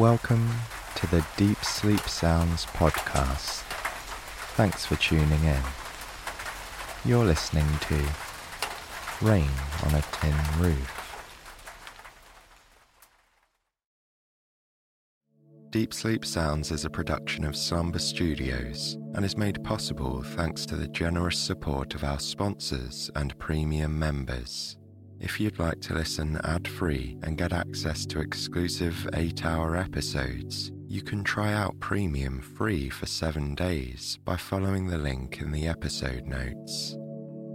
Welcome to the Deep Sleep Sounds podcast. Thanks for tuning in. You're listening to Rain on a Tin Roof. Deep Sleep Sounds is a production of Slumber Studios and is made possible thanks to the generous support of our sponsors and premium members. If you'd like to listen ad free and get access to exclusive 8 hour episodes, you can try out Premium free for 7 days by following the link in the episode notes.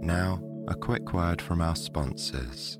Now, a quick word from our sponsors.